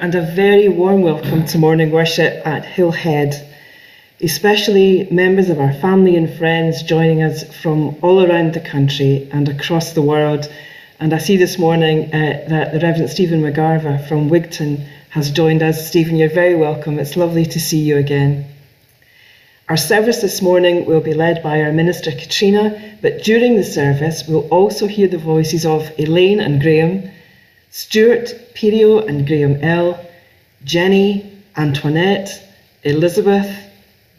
and a very warm welcome to morning worship at Hillhead, especially members of our family and friends joining us from all around the country and across the world. And I see this morning uh, that the Reverend Stephen McGarva from Wigton has joined us. Stephen, you're very welcome. It's lovely to see you again. Our service this morning will be led by our minister Katrina, but during the service, we'll also hear the voices of Elaine and Graham Stuart, Pirio and Graham L., Jenny, Antoinette, Elizabeth,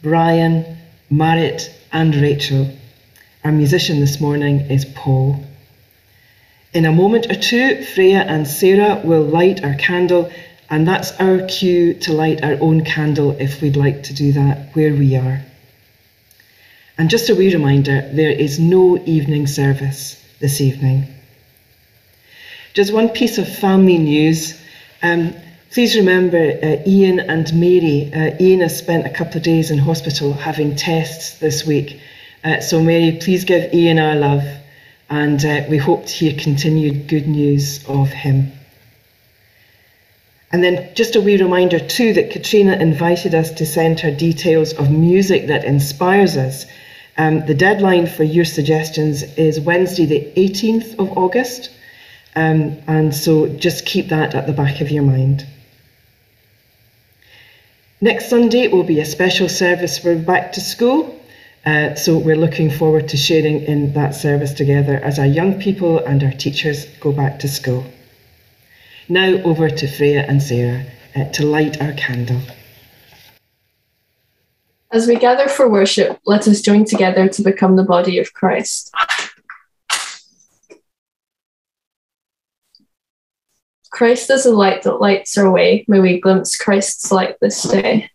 Brian, Marit, and Rachel. Our musician this morning is Paul. In a moment or two, Freya and Sarah will light our candle, and that's our cue to light our own candle if we'd like to do that where we are. And just a wee reminder there is no evening service this evening. Just one piece of family news. Um, please remember uh, Ian and Mary. Uh, Ian has spent a couple of days in hospital having tests this week. Uh, so, Mary, please give Ian our love, and uh, we hope to hear continued good news of him. And then just a wee reminder too that Katrina invited us to send her details of music that inspires us. Um, the deadline for your suggestions is Wednesday, the 18th of August. Um, and so just keep that at the back of your mind. Next Sunday will be a special service for back to school. Uh, so we're looking forward to sharing in that service together as our young people and our teachers go back to school. Now over to Freya and Sarah uh, to light our candle. As we gather for worship, let us join together to become the body of Christ. Christ is a light that lights our way. May we glimpse Christ's light this day.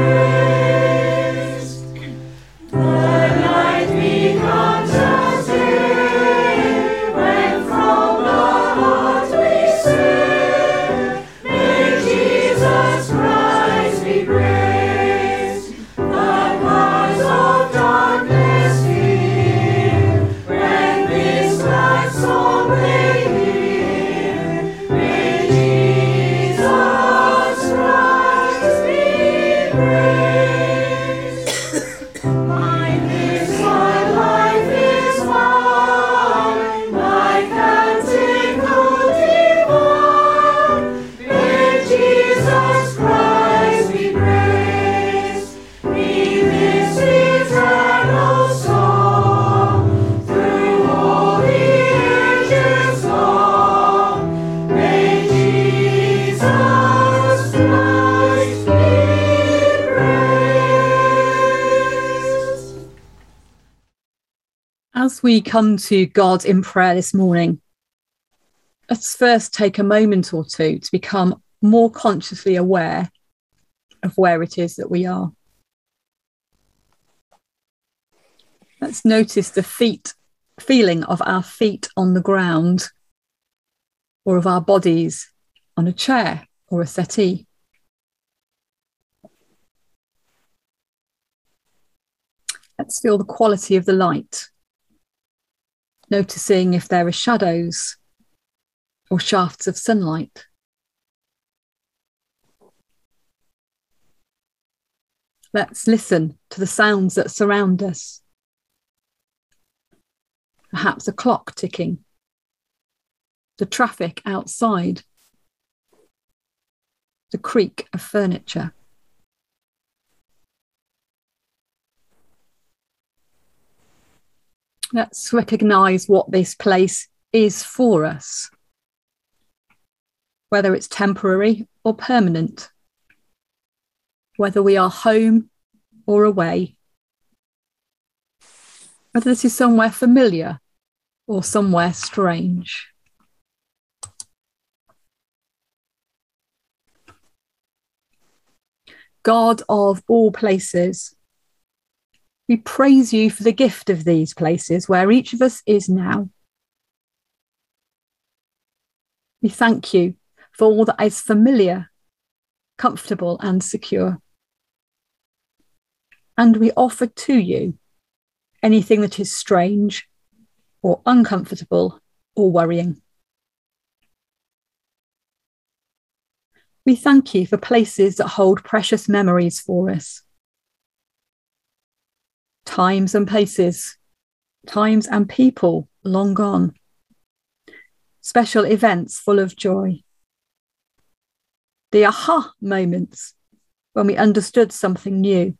Música come to God in prayer this morning, let's first take a moment or two to become more consciously aware of where it is that we are. Let's notice the feet feeling of our feet on the ground or of our bodies on a chair or a settee. Let's feel the quality of the light, noticing if there are shadows or shafts of sunlight. Let's listen to the sounds that surround us. Perhaps a clock ticking, the traffic outside, the creak of furniture. Let's recognize what this place is for us, whether it's temporary or permanent whether we are home or away, whether this is somewhere familiar or somewhere strange. God of all places, we praise you for the gift of these places where each of us is now. We thank you for all that is familiar, comfortable, and secure and we offer to you anything that is strange or uncomfortable or worrying. We thank you for places that hold precious memories for us. Times and places, times and people long gone. Special events full of joy. The aha moments when we understood something new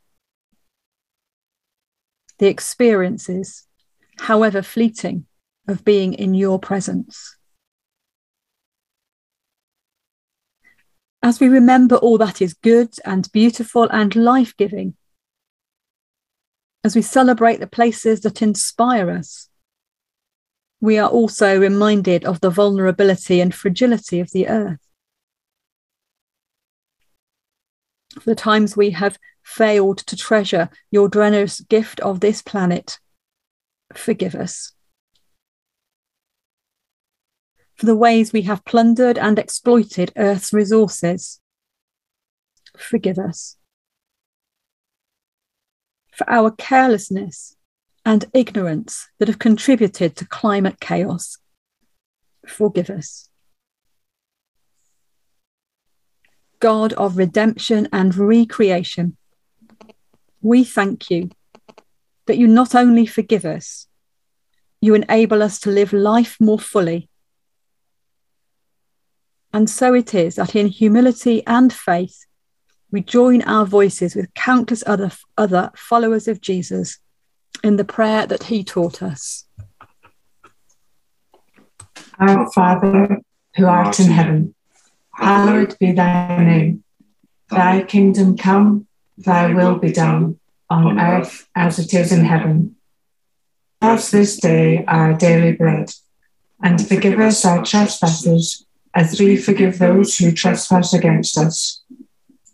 the experiences, however fleeting, of being in your presence. As we remember all that is good and beautiful and life giving, as we celebrate the places that inspire us, we are also reminded of the vulnerability and fragility of the earth. For the times we have failed to treasure your generous gift of this planet, forgive us. For the ways we have plundered and exploited Earth's resources, forgive us. For our carelessness and ignorance that have contributed to climate chaos, forgive us. God of redemption and recreation, we thank you that you not only forgive us, you enable us to live life more fully. And so it is that in humility and faith, we join our voices with countless other, other followers of Jesus in the prayer that he taught us. Our Father, who art in heaven, hallowed be thy name. Thy kingdom come Thy will be done on earth as it is in heaven. Give us this day our daily bread, and forgive us our trespasses as we forgive those who trespass against us.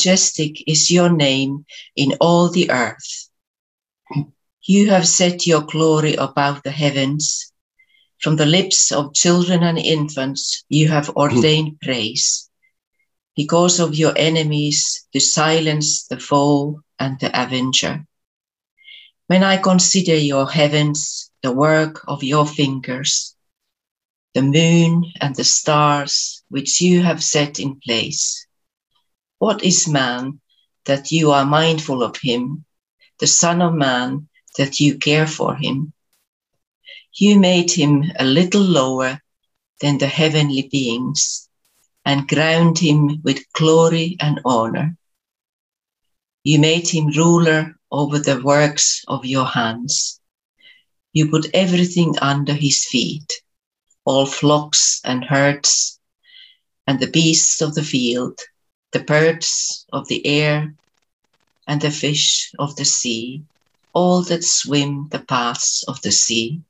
Majestic is your name in all the earth. You have set your glory above the heavens. From the lips of children and infants, you have hmm. ordained praise. Because of your enemies, to silence the foe and the avenger. When I consider your heavens, the work of your fingers, the moon and the stars which you have set in place. What is man that you are mindful of him, the Son of Man that you care for him? You made him a little lower than the heavenly beings and crowned him with glory and honor. You made him ruler over the works of your hands. You put everything under his feet all flocks and herds, and the beasts of the field, the birds of the air, and the fish of the sea, all that swim the paths of the sea.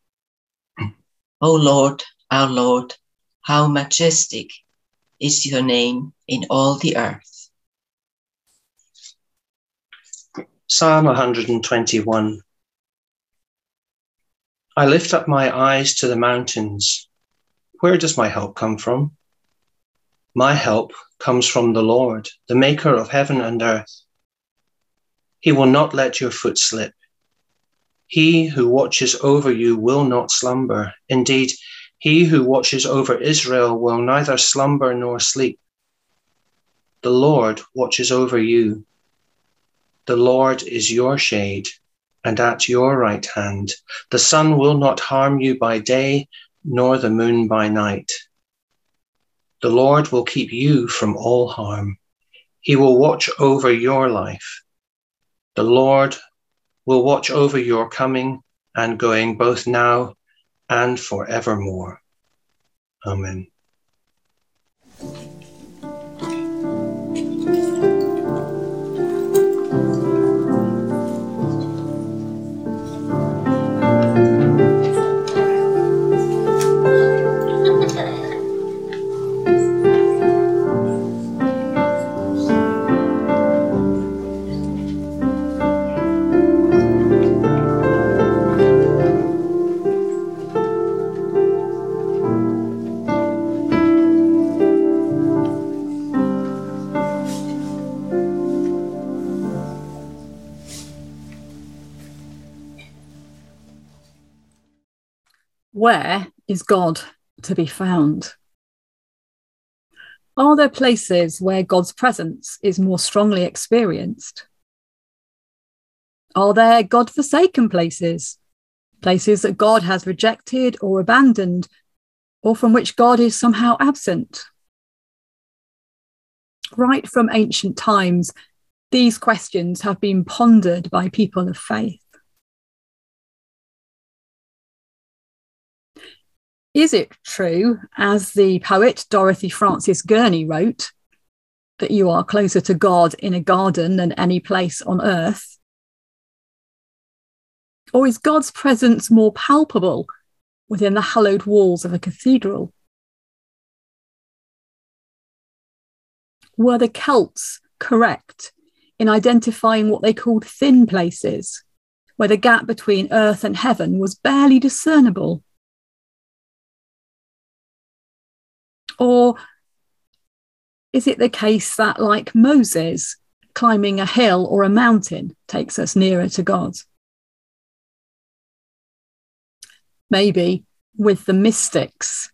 O Lord, our Lord, how majestic is your name in all the earth. Psalm 121 I lift up my eyes to the mountains. Where does my help come from? My help comes from the Lord, the maker of heaven and earth. He will not let your foot slip. He who watches over you will not slumber. Indeed, he who watches over Israel will neither slumber nor sleep. The Lord watches over you. The Lord is your shade and at your right hand. The sun will not harm you by day, nor the moon by night. The Lord will keep you from all harm. He will watch over your life. The Lord will watch over your coming and going both now and forevermore. Amen. Where is God to be found? Are there places where God's presence is more strongly experienced? Are there God forsaken places? Places that God has rejected or abandoned, or from which God is somehow absent? Right from ancient times, these questions have been pondered by people of faith. Is it true, as the poet Dorothy Frances Gurney wrote, that you are closer to God in a garden than any place on earth? Or is God's presence more palpable within the hallowed walls of a cathedral? Were the Celts correct in identifying what they called thin places, where the gap between earth and heaven was barely discernible? Or is it the case that, like Moses, climbing a hill or a mountain takes us nearer to God? Maybe with the mystics,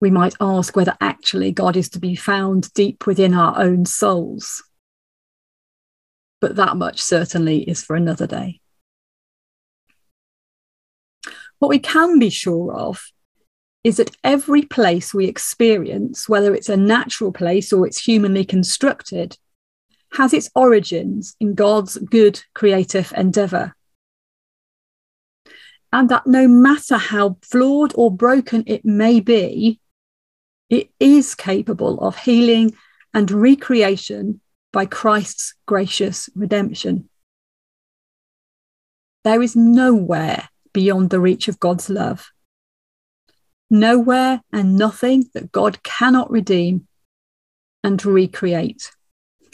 we might ask whether actually God is to be found deep within our own souls. But that much certainly is for another day. What we can be sure of is that every place we experience, whether it's a natural place or it's humanly constructed, has its origins in God's good creative endeavour. And that no matter how flawed or broken it may be, it is capable of healing and recreation by Christ's gracious redemption. There is nowhere beyond the reach of God's love. Nowhere and nothing that God cannot redeem and recreate.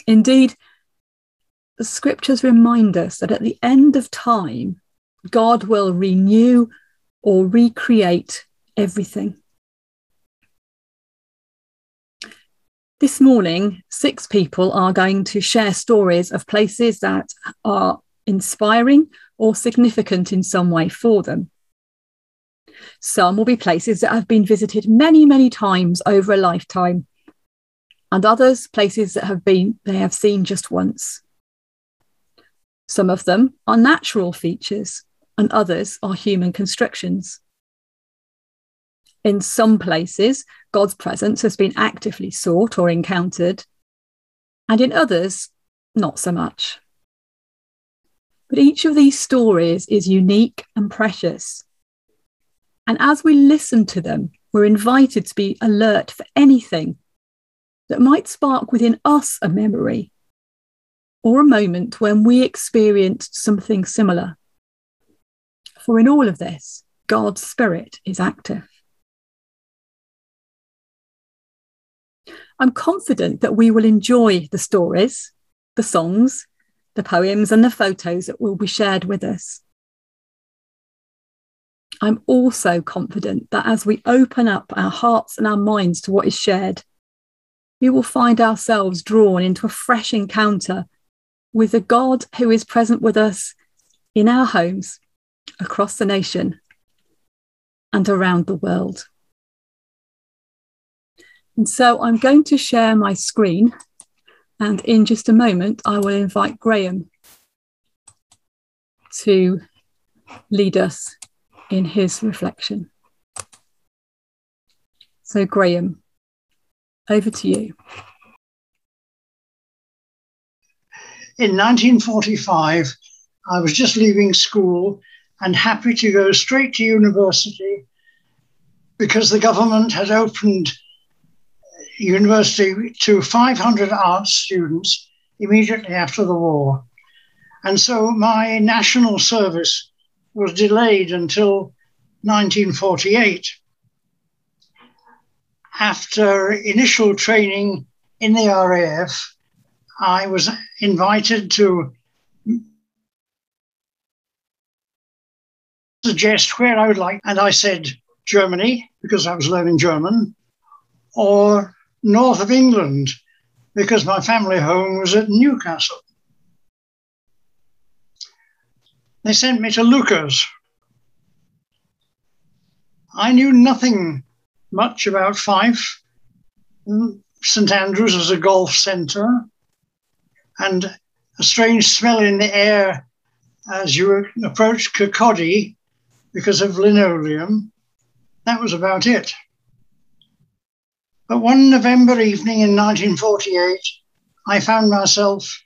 Indeed, the scriptures remind us that at the end of time, God will renew or recreate everything. This morning, six people are going to share stories of places that are inspiring or significant in some way for them. Some will be places that have been visited many, many times over a lifetime, and others places that have been they have seen just once. Some of them are natural features, and others are human constructions. In some places, God's presence has been actively sought or encountered, and in others, not so much. But each of these stories is unique and precious. And as we listen to them, we're invited to be alert for anything that might spark within us a memory or a moment when we experienced something similar. For in all of this, God's Spirit is active. I'm confident that we will enjoy the stories, the songs, the poems, and the photos that will be shared with us. I'm also confident that as we open up our hearts and our minds to what is shared, we will find ourselves drawn into a fresh encounter with the God who is present with us in our homes, across the nation, and around the world. And so I'm going to share my screen. And in just a moment, I will invite Graham to lead us in his reflection. So, Graham, over to you. In 1945, I was just leaving school and happy to go straight to university because the government had opened university to 500 arts students immediately after the war. And so my national service was delayed until 1948. After initial training in the RAF, I was invited to suggest where I would like, and I said Germany because I was learning German, or north of England because my family home was at Newcastle. They sent me to Leuchars. I knew nothing much about Fife. St Andrews was a golf centre, and a strange smell in the air as you approached Kirkcaldy because of linoleum. That was about it. But one November evening in 1948, I found myself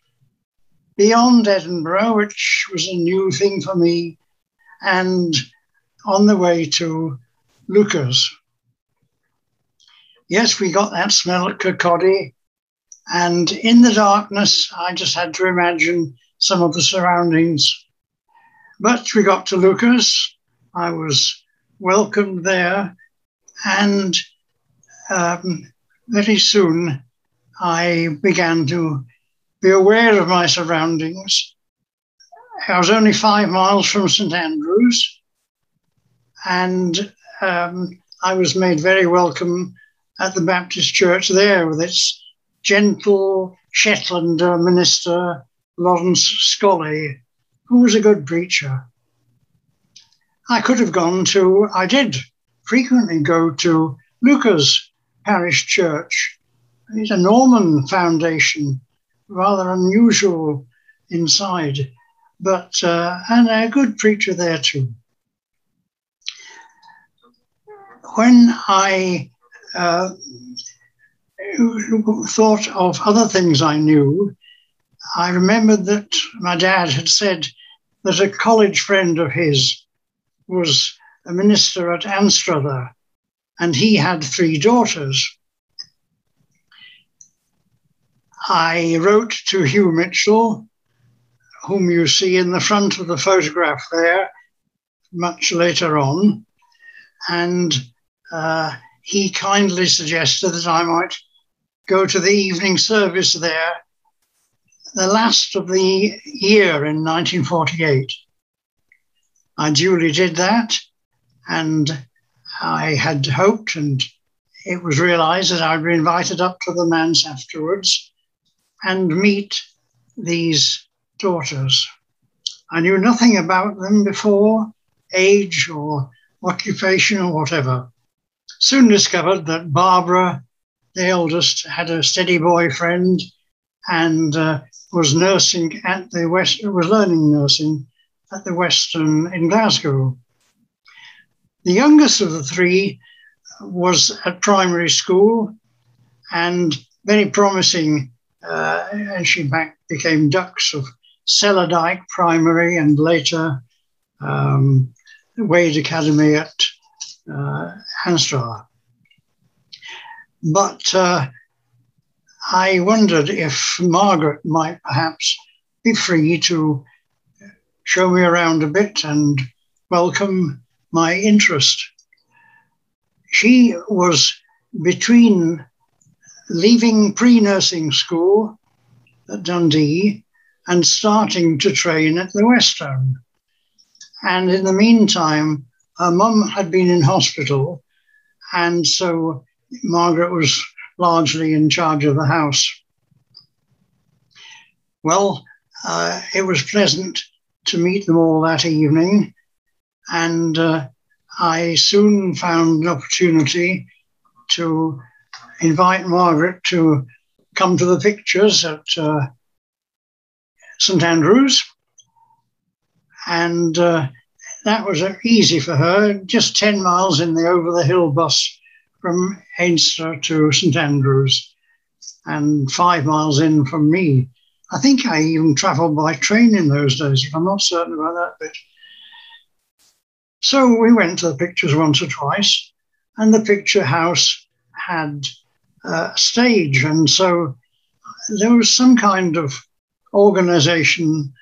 beyond Edinburgh, which was a new thing for me, and on the way to Leuchars. Yes, we got that smell at Kirkcaldy, and in the darkness, I just had to imagine some of the surroundings. But we got to Leuchars. I was welcomed there, and um, very soon I began to be aware of my surroundings. I was only five miles from St Andrews, and um, I was made very welcome at the Baptist church there with its gentle Shetlander minister, Lawrence Scully, who was a good preacher. I could have gone to, I did frequently go to Leuchars Parish Church. It's a Norman foundation, rather unusual inside, but uh, and a good preacher there too. When I uh, thought of other things I knew, I remembered that my dad had said that a college friend of his was a minister at Anstruther, and he had three daughters. I wrote to Hugh Mitchell, whom you see in the front of the photograph there, much later on, and uh, he kindly suggested that I might go to the evening service there the last of the year in 1948. I duly did that, and I had hoped, and it was realized that I'd be invited up to the manse afterwards and meet these daughters. I knew nothing about them before, age or occupation or whatever. Soon discovered that Barbara, the eldest, had a steady boyfriend and uh, was nursing at the West, was learning nursing at the Western in Glasgow. The youngest of the three was at primary school and very promising, uh, and she back, became Dux of Cellardyke Primary and later um, Waid Academy at uh, But uh, I wondered if Margaret might perhaps be free to show me around a bit and welcome my interest. She was between leaving pre nursing school at Dundee and starting to train at the Western. And in the meantime, her mum had been in hospital, and so Margaret was largely in charge of the house. Well, uh, it was pleasant to meet them all that evening, and uh, I soon found an opportunity to invite Margaret to come to the pictures at uh, St Andrews. And uh, that was easy for her, just 10 miles in the over the hill bus from Anster to St Andrews and five miles in from me. I think I even travelled by train in those days, but I'm not certain about that bit. So we went to the pictures once or twice, and the picture house had a stage, and so there was some kind of organization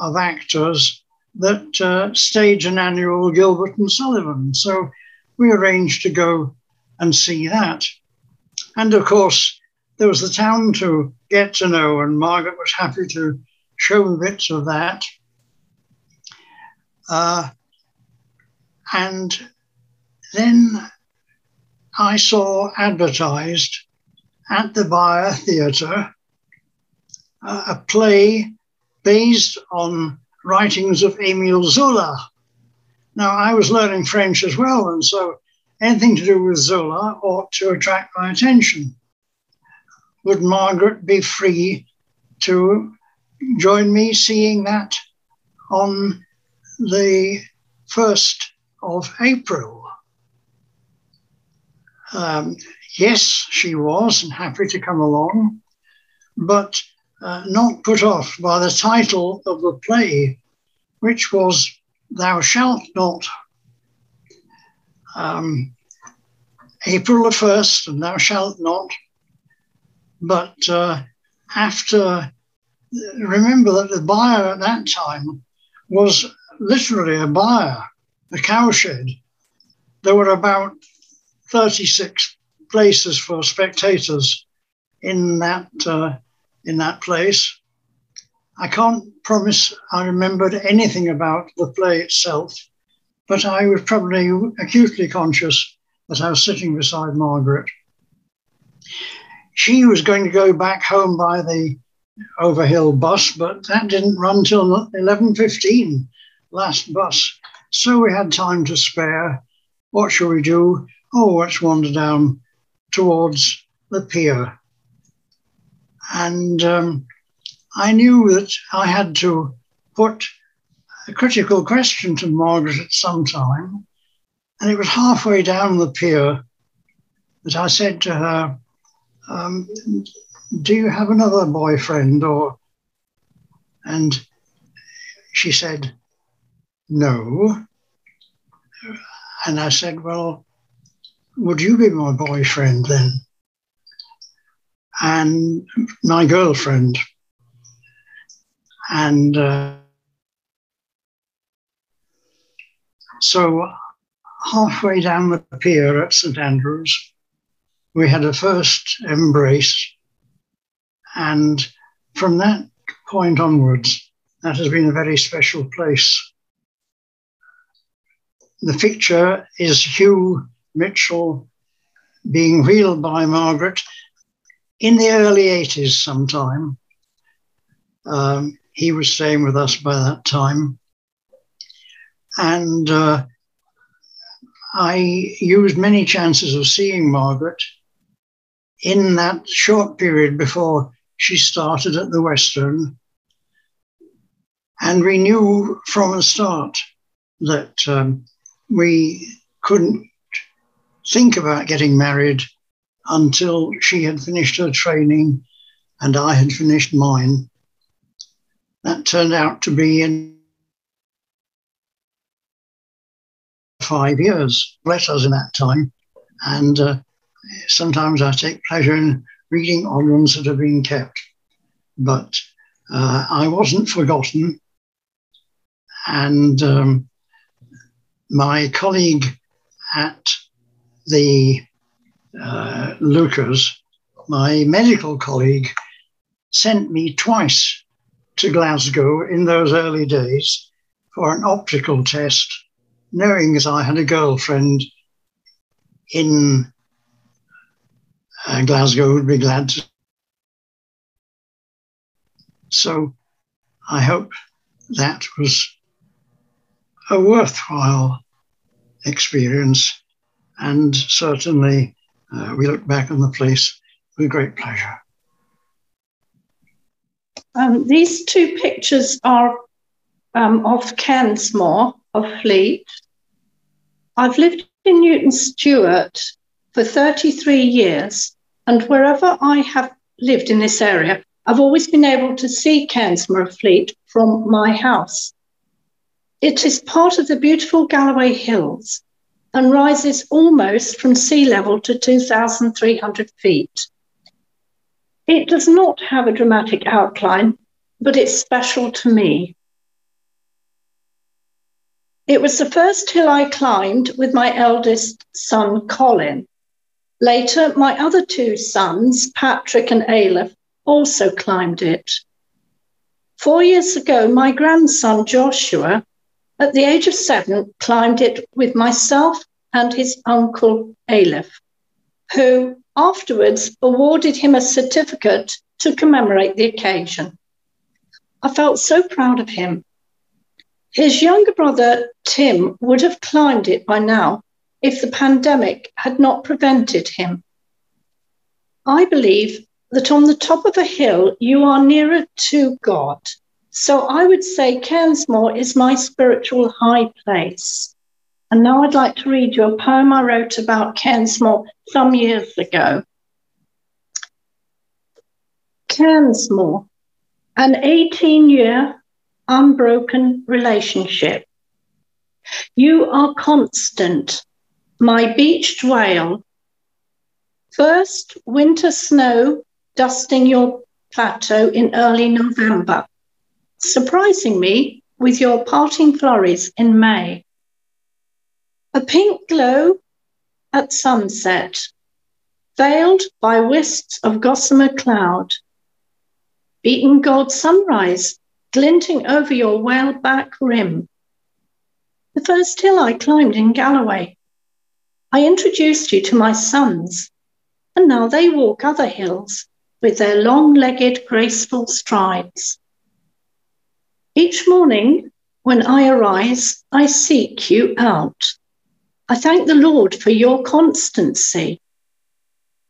of actors that uh, stage an annual Gilbert and Sullivan. So we arranged to go and see that. And of course, there was the town to get to know, and Margaret was happy to show bits of that. Uh, and then I saw advertised at the Byre Theatre uh, a play based on writings of Emile Zola. Now, I was learning French as well, and so anything to do with Zola ought to attract my attention. Would Margaret be free to join me seeing that on the 1st of April? Um, yes, she was, and happy to come along, but uh, not put off by the title of the play, which was Thou Shalt Not um, April the 1st, and thou shalt not. But uh, after, remember that the Byre at that time was literally a byre, a cowshed. There were about 36 places for spectators in that uh, in that place. I can't promise I remembered anything about the play itself, but I was probably acutely conscious that I was sitting beside Margaret. She was going to go back home by the Overhill bus, but that didn't run till 11.15, last bus. So we had time to spare. What shall we do? Oh, let's wander down towards the pier. And um, I knew that I had to put a critical question to Margaret at some time. And it was halfway down the pier that I said to her, um, Do you have another boyfriend? Or and she said, No. And I said, Well, would you be my boyfriend then? And my girlfriend. And uh, so halfway down the pier at St Andrews, we had a first embrace. And from that point onwards, that has been a very special place. The picture is Hugh Mitchell being wheeled by Margaret in the early 80s sometime. Um, he was staying with us by that time. And uh, I used many chances of seeing Margaret in that short period before she started at the Western. And we knew from the start that um, we couldn't think about getting married until she had finished her training and I had finished mine. That turned out to be in five years, letters in that time. And uh, sometimes I take pleasure in reading ones that have been kept. But uh, I wasn't forgotten. And um, my colleague at the uh, Leuchars, my medical colleague, sent me twice to Glasgow in those early days for an optical test, knowing that I had a girlfriend in uh, Glasgow would be glad to. So I hope that was a worthwhile experience. And certainly uh, we look back on the place with great pleasure. Um, these two pictures are um, of Cairnsmore of Fleet. I've lived in Newton Stewart for 33 years, and wherever I have lived in this area, I've always been able to see Cairnsmore Fleet from my house. It is part of the beautiful Galloway Hills and rises almost from sea level to 2,300 feet. It does not have a dramatic outline, but it's special to me. It was the first hill I climbed with my eldest son, Colin. Later, my other two sons, Patrick and Aleph, also climbed it. Four years ago, my grandson, Joshua, at the age of seven, climbed it with myself and his uncle Aleph, who afterwards awarded him a certificate to commemorate the occasion. I felt so proud of him. His younger brother, Tim, would have climbed it by now if the pandemic had not prevented him. I believe that on the top of a hill, you are nearer to God so I would say Cairnsmore is my spiritual high place. And now I'd like to read you a poem I wrote about Cairnsmore some years ago. Cairnsmore, an 18 year unbroken relationship. You are constant, my beached whale. First, winter snow dusting your plateau in early November surprising me with your parting flurries in May. A pink glow at sunset, veiled by wisps of gossamer cloud. Beaten gold sunrise glinting over your whaleback rim. The first hill I climbed in Galloway. I introduced you to my sons, and now they walk other hills with their long legged, graceful strides. Each morning, When I arise, I seek you out. I thank the Lord for your constancy.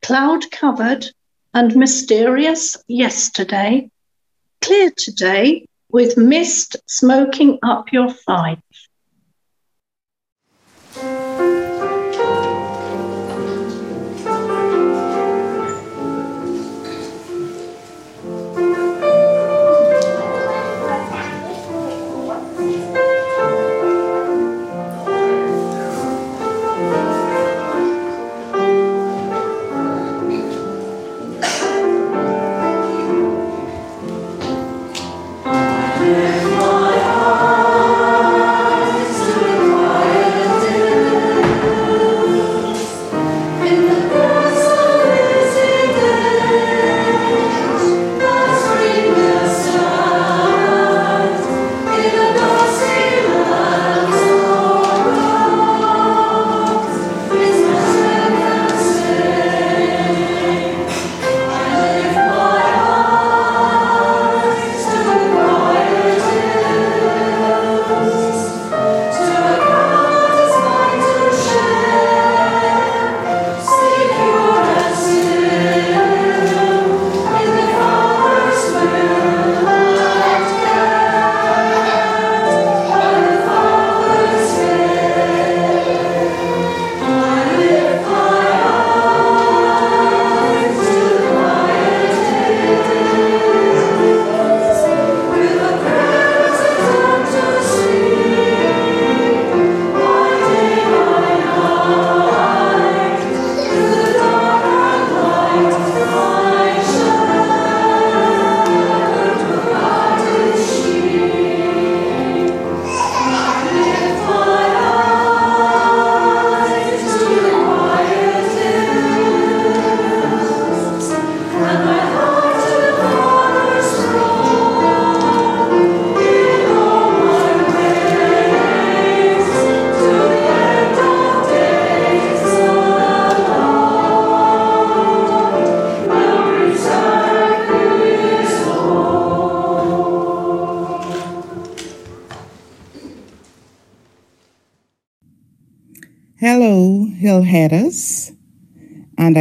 Cloud covered and mysterious yesterday, clear today with mist smoking up your thigh.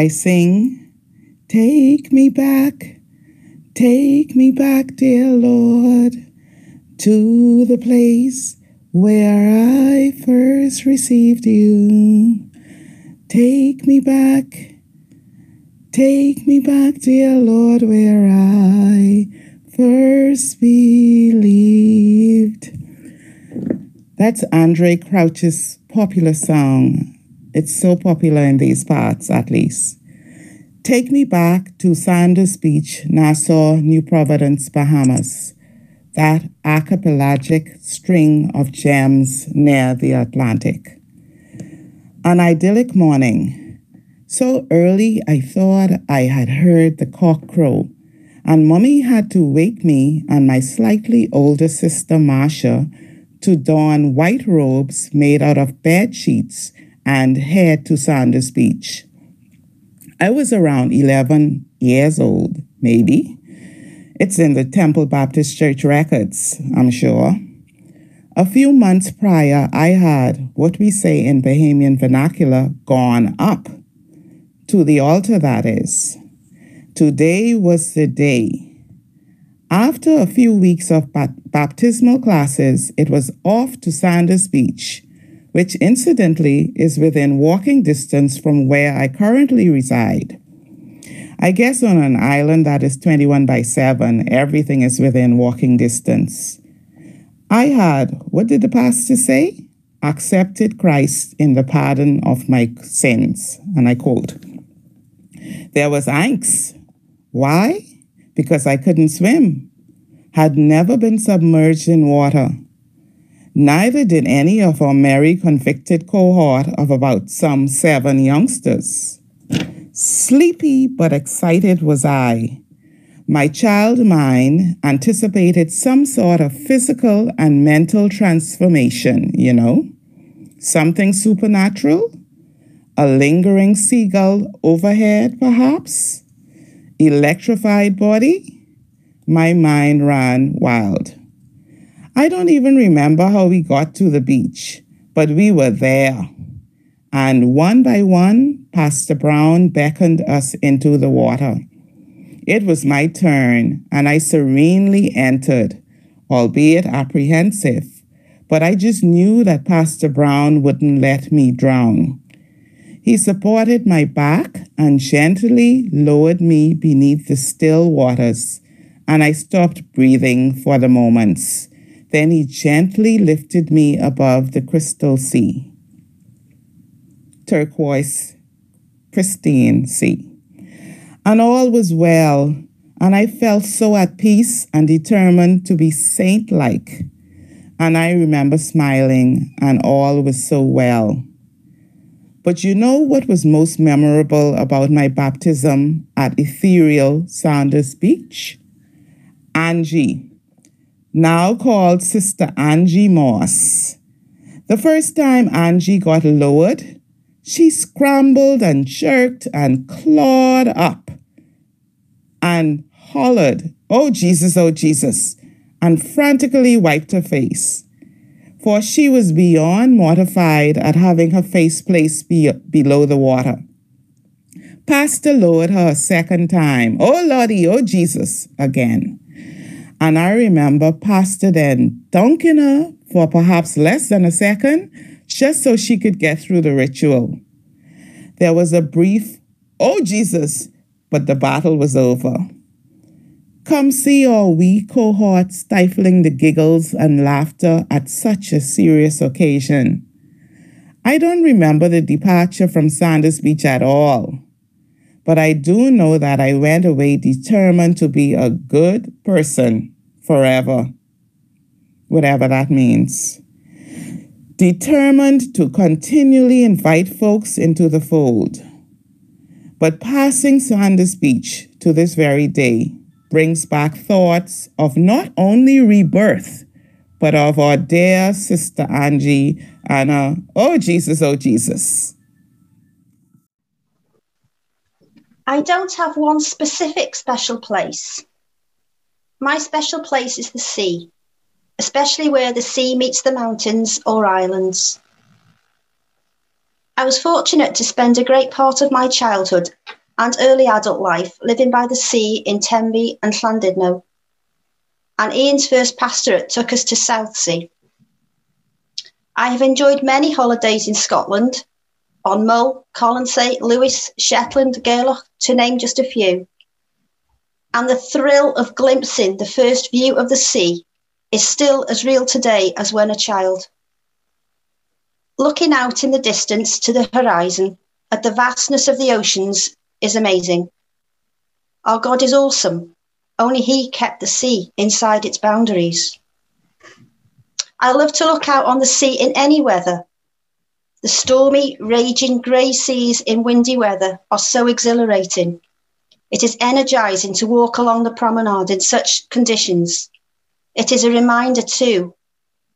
I sing, Take me back, take me back, dear Lord, to the place where I first received you. Take me back, take me back, dear Lord, where I first believed. That's Andraé Crouch's popular song. It's so popular in these parts, at least. Take me back to Sanders Beach, Nassau, New Providence, Bahamas. That archipelagic string of gems near the Atlantic. An idyllic morning. So early I thought I had heard the cock crow, and Mummy had to wake me and my slightly older sister Marcia to don white robes made out of bed sheets and head to Sanders Beach. I was around 11 years old, maybe. It's in the Temple Baptist Church records, I'm sure. A few months prior, I had what we say in Bahamian vernacular gone up. To the altar, that is. Today was the day. After a few weeks of baptismal classes, it was off to Sanders Beach, which incidentally is within walking distance from where I currently reside. I guess on an island that is 21 by 7, everything is within walking distance. I had, what did the pastor say? Accepted Christ in the pardon of my sins. And I quote, There was angst. Why? because I couldn't swim, had never been submerged in water. Neither did any of our merry convicted cohort of about some seven youngsters. Sleepy but excited was I. My child mind anticipated some sort of physical and mental transformation, you know? Something supernatural? A lingering seagull overhead, perhaps? electrified body, my mind ran wild. I don't even remember how we got to the beach, but we were there. And one by one, Pastor Brown beckoned us into the water. It was my turn, and I serenely entered, albeit apprehensive, but I just knew that Pastor Brown wouldn't let me drown. He supported my back and gently lowered me beneath the still waters, and I stopped breathing for the moments. Then he gently lifted me above the crystal sea turquoise, pristine sea. And all was well, and I felt so at peace and determined to be saint like. And I remember smiling, and all was so well. But you know what was most memorable about my baptism at ethereal Sanders Beach? Angie, now called Sister Angie Moss. The first time Angie got lowered, she scrambled and jerked and clawed up and hollered, Oh Jesus, oh Jesus, and frantically wiped her face. For she was beyond mortified at having her face placed be- below the water. Pastor lowered her a second time. Oh Lordy, oh Jesus, again. And I remember Pastor then dunking her for perhaps less than a second just so she could get through the ritual. There was a brief, oh Jesus, but the battle was over. Come see our wee cohort stifling the giggles and laughter at such a serious occasion. I don't remember the departure from Sanders Beach at all, but I do know that I went away determined to be a good person forever, whatever that means determined to continually invite folks into the fold. But passing Sanders Beach to this very day brings back thoughts of not only rebirth, but of our dear sister Angie and oh Jesus, oh Jesus. I don't have one specific special place. My special place is the sea especially where the sea meets the mountains or islands. I was fortunate to spend a great part of my childhood and early adult life living by the sea in Tenby and Llandudno. And Ian's first pastorate took us to Southsea. I have enjoyed many holidays in Scotland, on Mull, Colonsay, Lewis, Shetland, Gairloch, to name just a few. And the thrill of glimpsing the first view of the sea is still as real today as when a child. Looking out in the distance to the horizon at the vastness of the oceans is amazing. Our God is awesome. Only He kept the sea inside its boundaries. I love to look out on the sea in any weather. The stormy, raging grey seas in windy weather are so exhilarating. It is energizing to walk along the promenade in such conditions it is a reminder, too,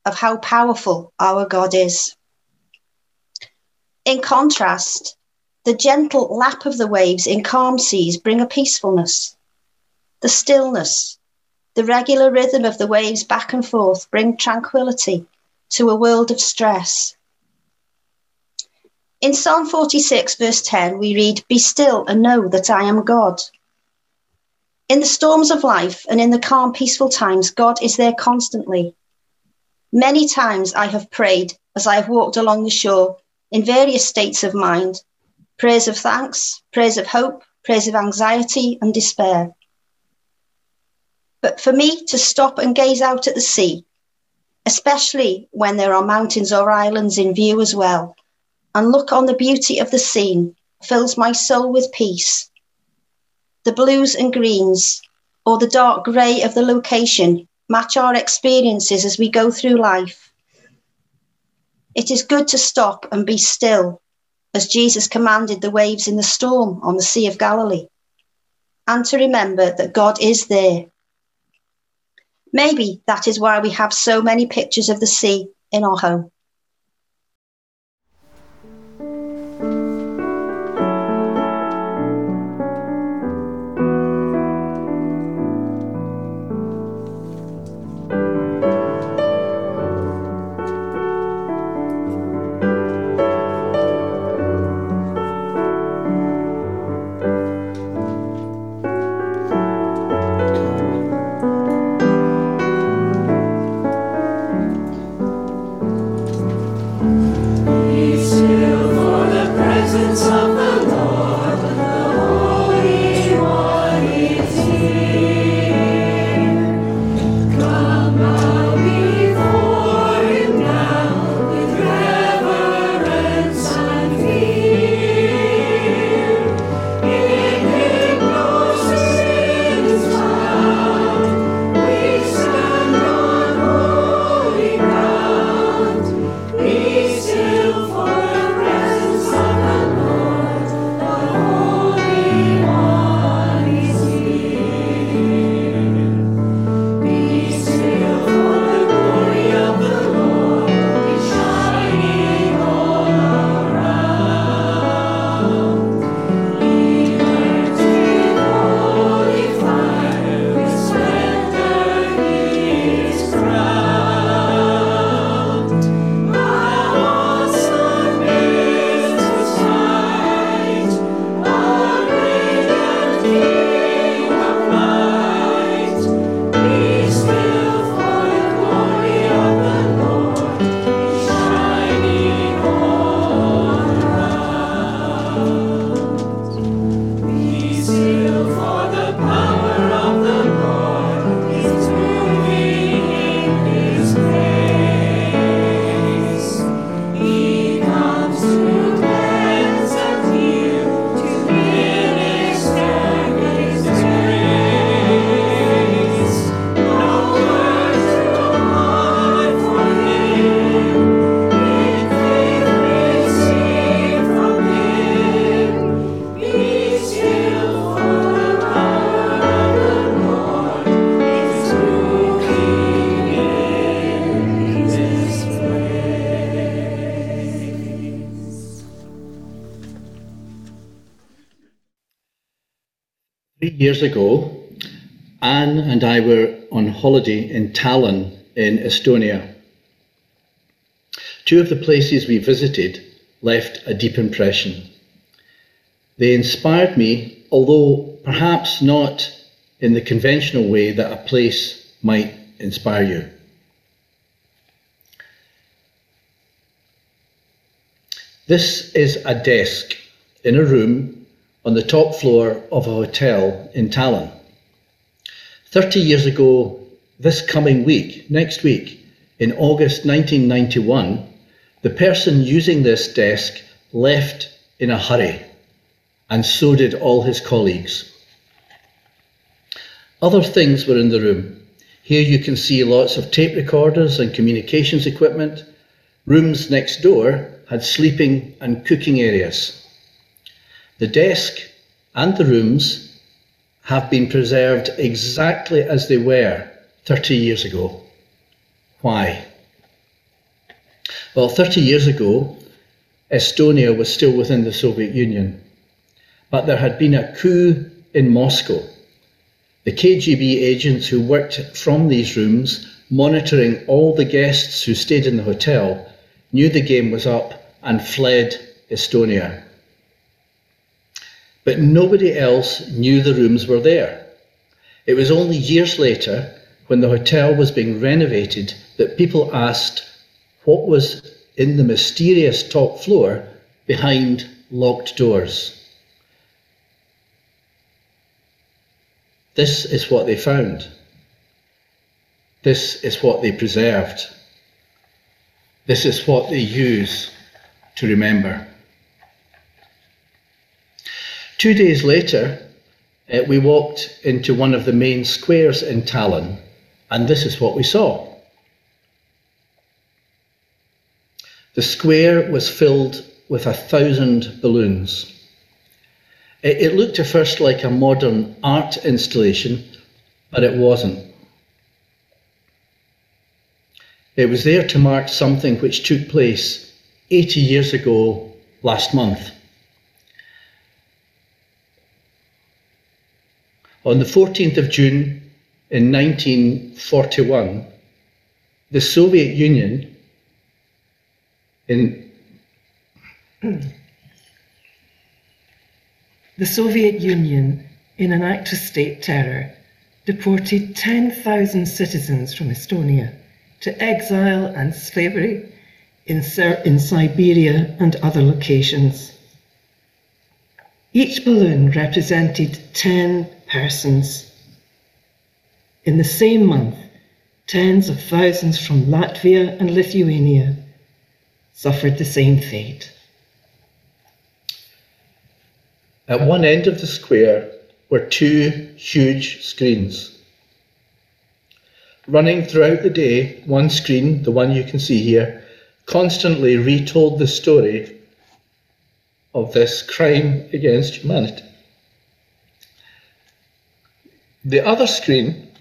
of how powerful our God is. In contrast, the gentle lap of the waves in calm seas bring a peacefulness. The stillness, the regular rhythm of the waves back and forth bring tranquility to a world of stress. In Psalm 46, verse 10, we read, Be still and know that I am God. In the storms of life and in the calm, peaceful times, God is there constantly. Many times I have prayed as I have walked along the shore in various states of mind prayers of thanks, prayers of hope, prayers of anxiety and despair. But for me to stop and gaze out at the sea, especially when there are mountains or islands in view as well, and look on the beauty of the scene, fills my soul with peace the blues and greens, or the dark grey of the location match our experiences as we go through life. It is good to stop and be still, as Jesus commanded the waves in the storm on the Sea of Galilee, and to remember that God is there. Maybe that is why we have so many pictures of the sea in our home. Years ago, Anne and I were on holiday in Tallinn in Estonia. Two of the places we visited left a deep impression. They inspired me, although perhaps not in the conventional way that a place might inspire you. This is a desk in a room on the top floor of a hotel in Tallinn. 30 years ago, this coming week, next week, in August 1991, the person using this desk left in a hurry, and so did all his colleagues. Other things were in the room. Here you can see lots of tape recorders and communications equipment. Rooms next door had sleeping and cooking areas. The desk and the rooms have been preserved exactly as they were 30 years ago. Why? Well, 30 years ago, Estonia was still within the Soviet Union, but there had been a coup in Moscow. The KGB agents who worked from these rooms, monitoring all the guests who stayed in the hotel, knew the game was up and fled Estonia but nobody else knew the rooms were there. It was only years later, when the hotel was being renovated, that people asked what was in the mysterious top floor behind locked doors. This is what they found. This is what they preserved. This is what they use to remember. Two days later, uh, we walked into one of the main squares in Tallinn, and this is what we saw. The square was filled with a thousand balloons. It, it looked at first like a modern art installation, but it wasn't. It was there to mark something which took place 80 years ago last month. On the 14th of June in 1941, the Soviet Union in the Soviet Union, in an act of state terror, deported 10,000 citizens from Estonia to exile and slavery in, in Siberia and other locations. Each balloon represented 10 persons. In the same month, tens of thousands from Latvia and Lithuania suffered the same fate. At one end of the square were two huge screens. Running throughout the day, one screen, the one you can see here, constantly retold the story of this crime against humanity. The other screen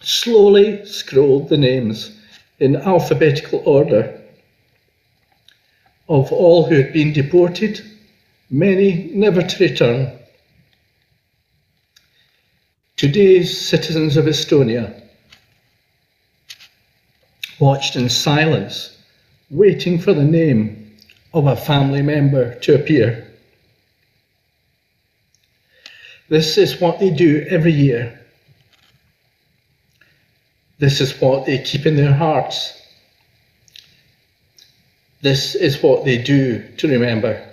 slowly scrolled the names in alphabetical order of all who had been deported many never to return. Today's citizens of Estonia watched in silence, waiting for the name of a family member to appear. This is what they do every year. This is what they keep in their hearts. This is what they do to remember.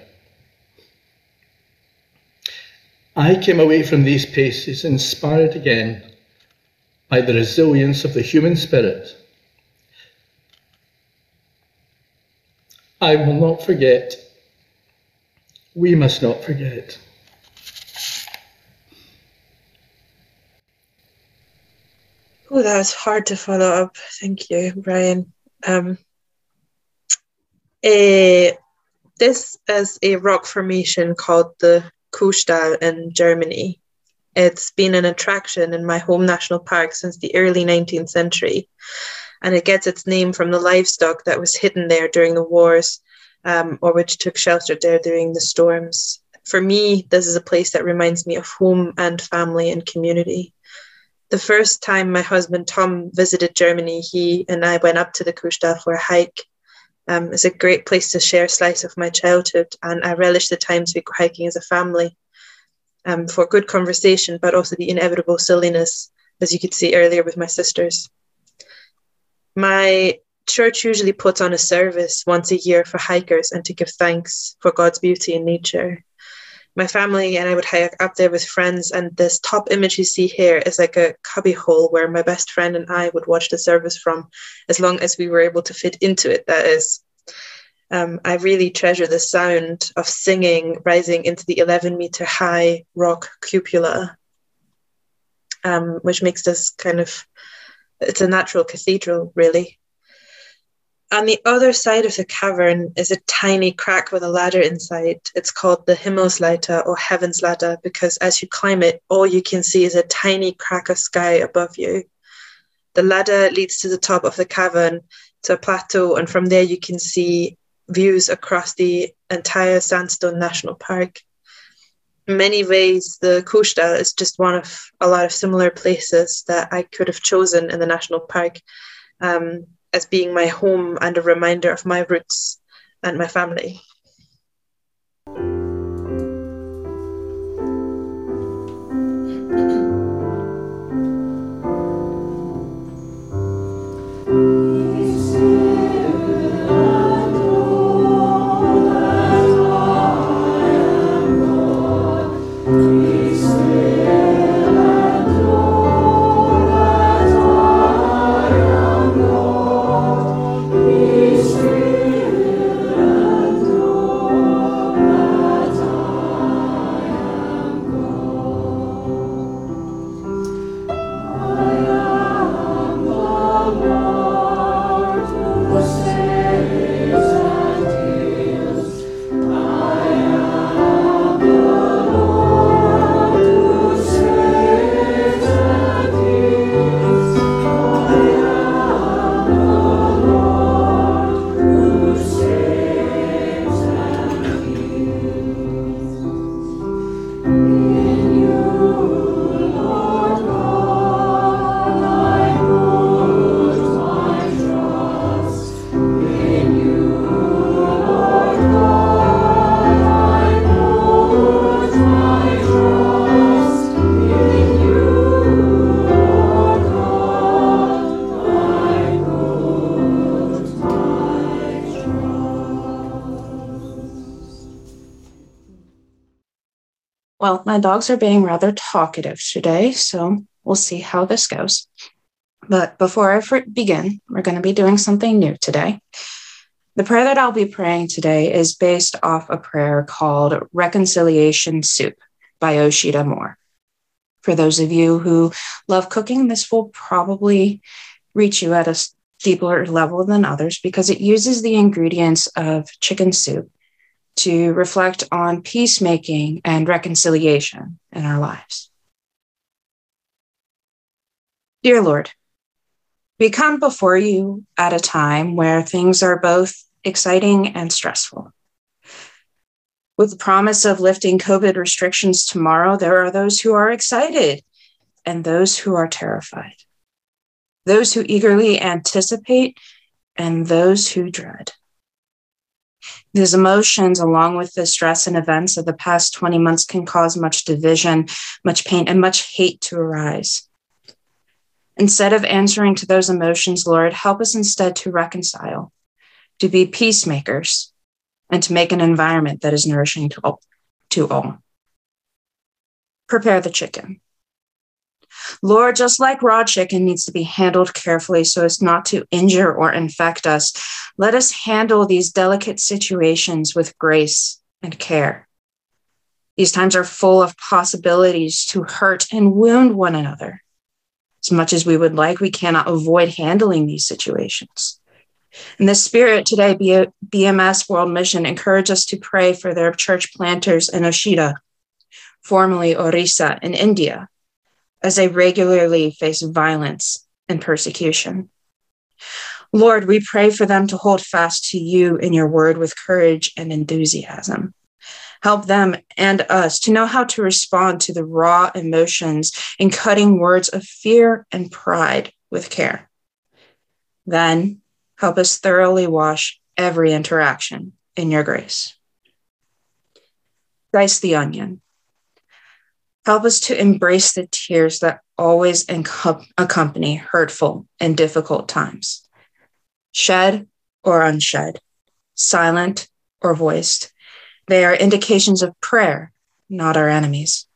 I came away from these places inspired again by the resilience of the human spirit. I will not forget. We must not forget. Oh, that was hard to follow up. Thank you, Brian. Um, a, this is a rock formation called the Kuhstall in Germany. It's been an attraction in my home national park since the early 19th century, and it gets its name from the livestock that was hidden there during the wars um, or which took shelter there during the storms. For me, this is a place that reminds me of home and family and community. The first time my husband Tom visited Germany, he and I went up to the Kuhstall for a hike. Um, it's a great place to share a slice of my childhood, and I relish the times we go hiking as a family um, for good conversation, but also the inevitable silliness, as you could see earlier with my sisters. My church usually puts on a service once a year for hikers and to give thanks for God's beauty in nature. My family and I would hike up there with friends, and this top image you see here is like a cubby hole where my best friend and I would watch the service from, as long as we were able to fit into it. That is, um, I really treasure the sound of singing rising into the 11 meter high rock cupola, um, which makes this kind of it's a natural cathedral, really. On the other side of the cavern is a tiny crack with a ladder inside. It's called the Himmelsleiter or Heaven's Ladder because as you climb it, all you can see is a tiny crack of sky above you. The ladder leads to the top of the cavern to a plateau, and from there you can see views across the entire Sandstone National Park. In many ways, the Kuhstall is just one of a lot of similar places that I could have chosen in the national park um, as being my home and a reminder of my roots and my family. My dogs are being rather talkative today, so we'll see how this goes. But before I begin, we're going to be doing something new today. The prayer that I'll be praying today is based off a prayer called Reconciliation Soup by Osheta Moore. For those of you who love cooking, this will probably reach you at a deeper level than others because it uses the ingredients of chicken soup to reflect on peacemaking and reconciliation in our lives. Dear Lord, we come before you at a time where things are both exciting and stressful. With the promise of lifting COVID restrictions tomorrow, there are those who are excited and those who are terrified, those who eagerly anticipate and those who dread. These emotions, along with the stress and events of the past 20 months, can cause much division, much pain, and much hate to arise. Instead of answering to those emotions, Lord, help us instead to reconcile, to be peacemakers, and to make an environment that is nourishing to all. To all. Prepare the chicken. Lord, just like raw chicken needs to be handled carefully so as not to injure or infect us, let us handle these delicate situations with grace and care. These times are full of possibilities to hurt and wound one another. As much as we would like, we cannot avoid handling these situations. In this spirit, today, BMS World Mission encourage us to pray for their church planters in Odisha, formerly Orissa, in India, as they regularly face violence and persecution. Lord, we pray for them to hold fast to you in your word with courage and enthusiasm. Help them and us to know how to respond to the raw emotions and cutting words of fear and pride with care. Then help us thoroughly wash every interaction in your grace. Dice the onion Help us to embrace the tears that always accompany hurtful and difficult times. Shed or unshed, silent or voiced, they are indications of prayer, not our enemies.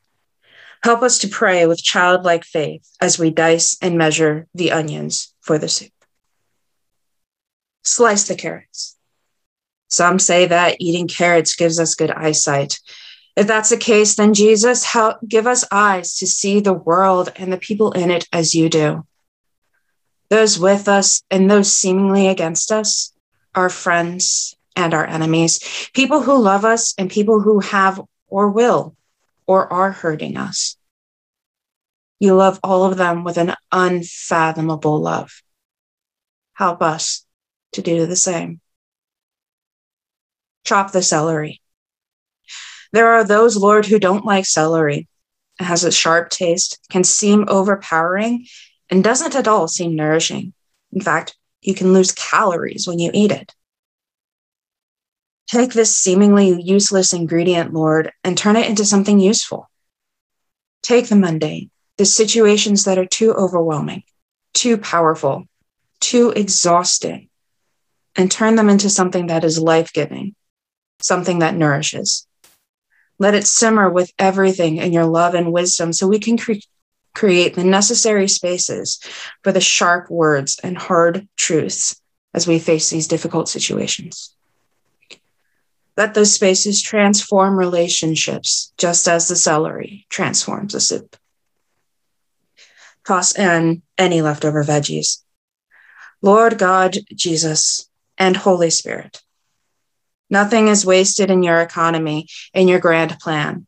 Help us to pray with childlike faith as we dice and measure the onions for the soup. Slice the carrots. Some say that eating carrots gives us good eyesight, if that's the case, then Jesus, help give us eyes to see the world and the people in it as you do. Those with us and those seemingly against us, our friends and our enemies, people who love us and people who have or will or are hurting us. You love all of them with an unfathomable love. Help us to do the same. Chop the celery there are those, Lord, who don't like celery. It has a sharp taste, can seem overpowering, and doesn't at all seem nourishing. In fact, you can lose calories when you eat it. Take this seemingly useless ingredient, Lord, and turn it into something useful. Take the mundane, the situations that are too overwhelming, too powerful, too exhausting, and turn them into something that is life giving, something that nourishes. Let it simmer with everything in your love and wisdom so we can cre- create the necessary spaces for the sharp words and hard truths as we face these difficult situations. Let those spaces transform relationships just as the celery transforms the soup. Toss in any leftover veggies. Lord God, Jesus, and Holy Spirit, Nothing is wasted in your economy, in your grand plan.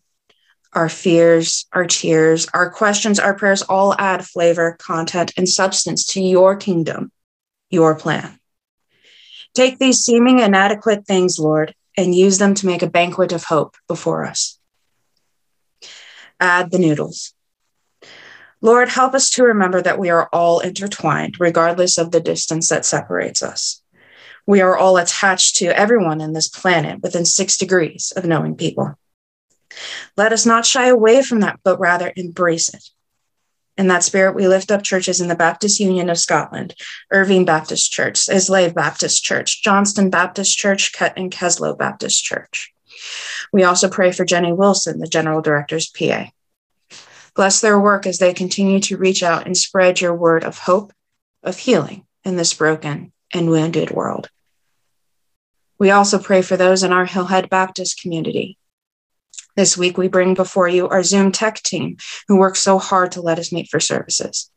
Our fears, our tears, our questions, our prayers all add flavor, content, and substance to your kingdom, your plan. Take these seeming inadequate things, Lord, and use them to make a banquet of hope before us. Add the noodles. Lord, help us to remember that we are all intertwined, regardless of the distance that separates us we are all attached to everyone in this planet within six degrees of knowing people. Let us not shy away from that, but rather embrace it. In that spirit, we lift up churches in the Baptist Union of Scotland, Irvine Baptist Church, Islay Baptist Church, Johnstone Baptist Church, Cut and Keslow Baptist Church. We also pray for Jenny Wilson, the General Director's PA. Bless their work as they continue to reach out and spread your word of hope, of healing in this broken and wounded world. We also pray for those in our Hillhead Baptist community. This week, we bring before you our Zoom tech team who work so hard to let us meet for services.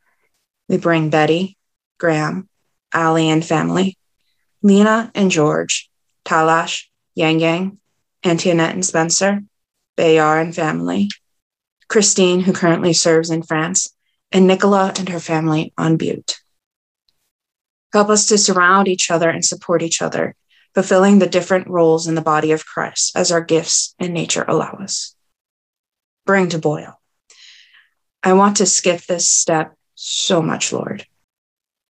We bring Betty, Graham, Ali and family, Lena and George, Talash, Yang Yang, Antoinette and Spencer, Bayar and family, Christine, who currently serves in France, and Nicola and her family on Bute. Help us to surround each other and support each other, fulfilling the different roles in the body of Christ as our gifts and nature allow us. Bring to boil. I want to skip this step so much, Lord.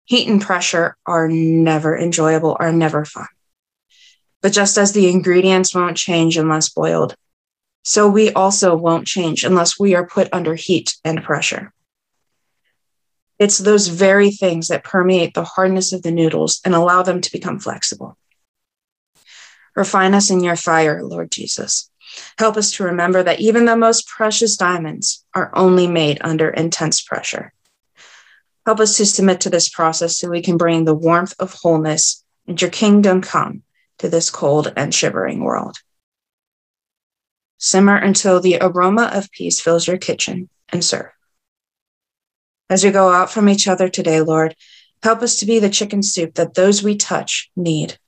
Heat and pressure are never enjoyable, are never fun. But just as the ingredients won't change unless boiled, so we also won't change unless we are put under heat and pressure. It's those very things that permeate the hardness of the noodles and allow them to become flexible. Refine us in your fire, Lord Jesus. Help us to remember that even the most precious diamonds are only made under intense pressure. Help us to submit to this process so we can bring the warmth of wholeness and your kingdom come to this cold and shivering world. Simmer until the aroma of peace fills your kitchen and serve. As we go out from each other today, Lord, help us to be the chicken soup that those we touch need.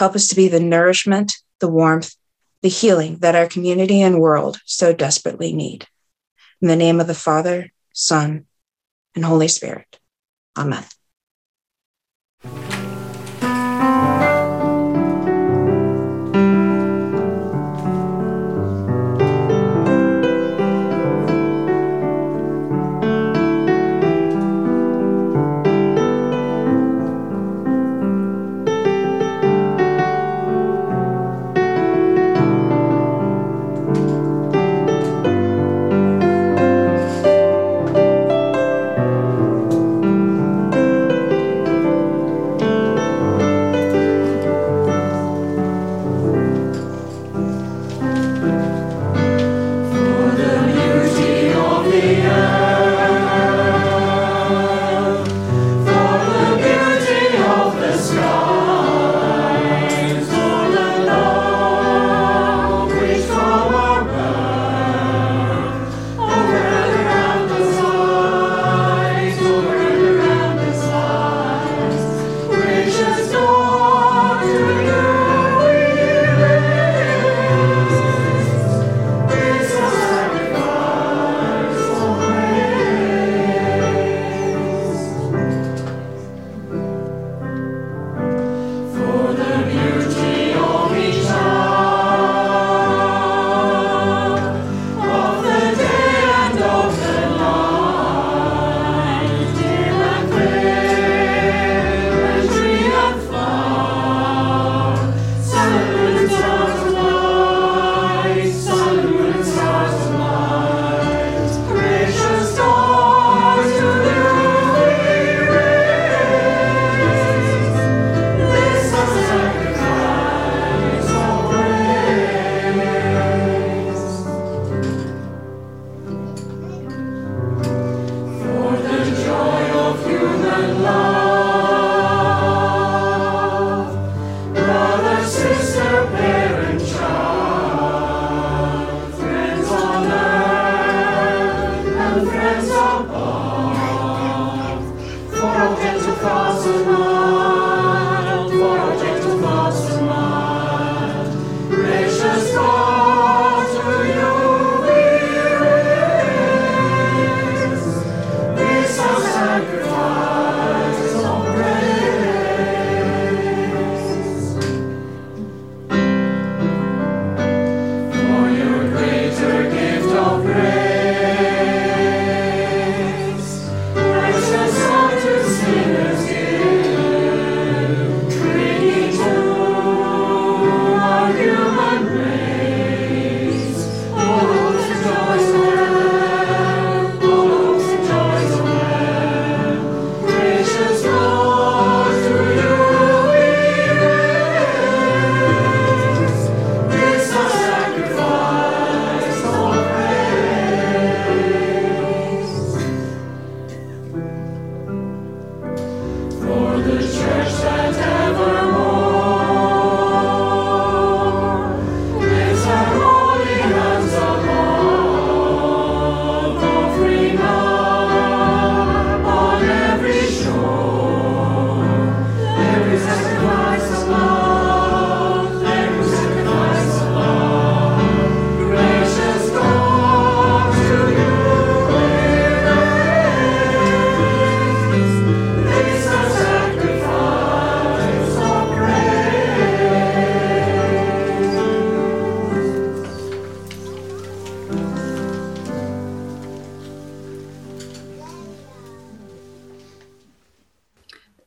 Help us to be the nourishment, the warmth, the healing that our community and world so desperately need. In the name of the Father, Son, and Holy Spirit. Amen.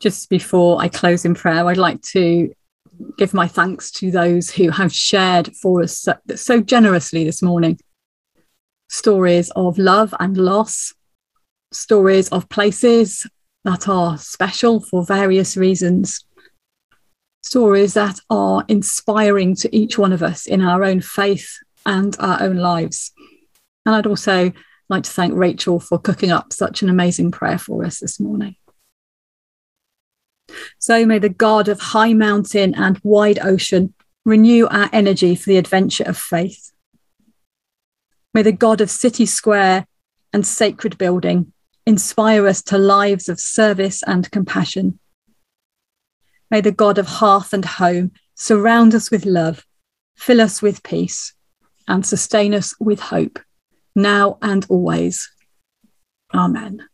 Just before I close in prayer, I'd like to give my thanks to those who have shared for us so, so generously this morning stories of love and loss, stories of places that are special for various reasons, stories that are inspiring to each one of us in our own faith and our own lives. And I'd also like to thank Rachel for cooking up such an amazing prayer for us this morning. So may the God of high mountain and wide ocean renew our energy for the adventure of faith. May the God of city square and sacred building inspire us to lives of service and compassion. May the God of hearth and home surround us with love, fill us with peace, and sustain us with hope, now and always. Amen.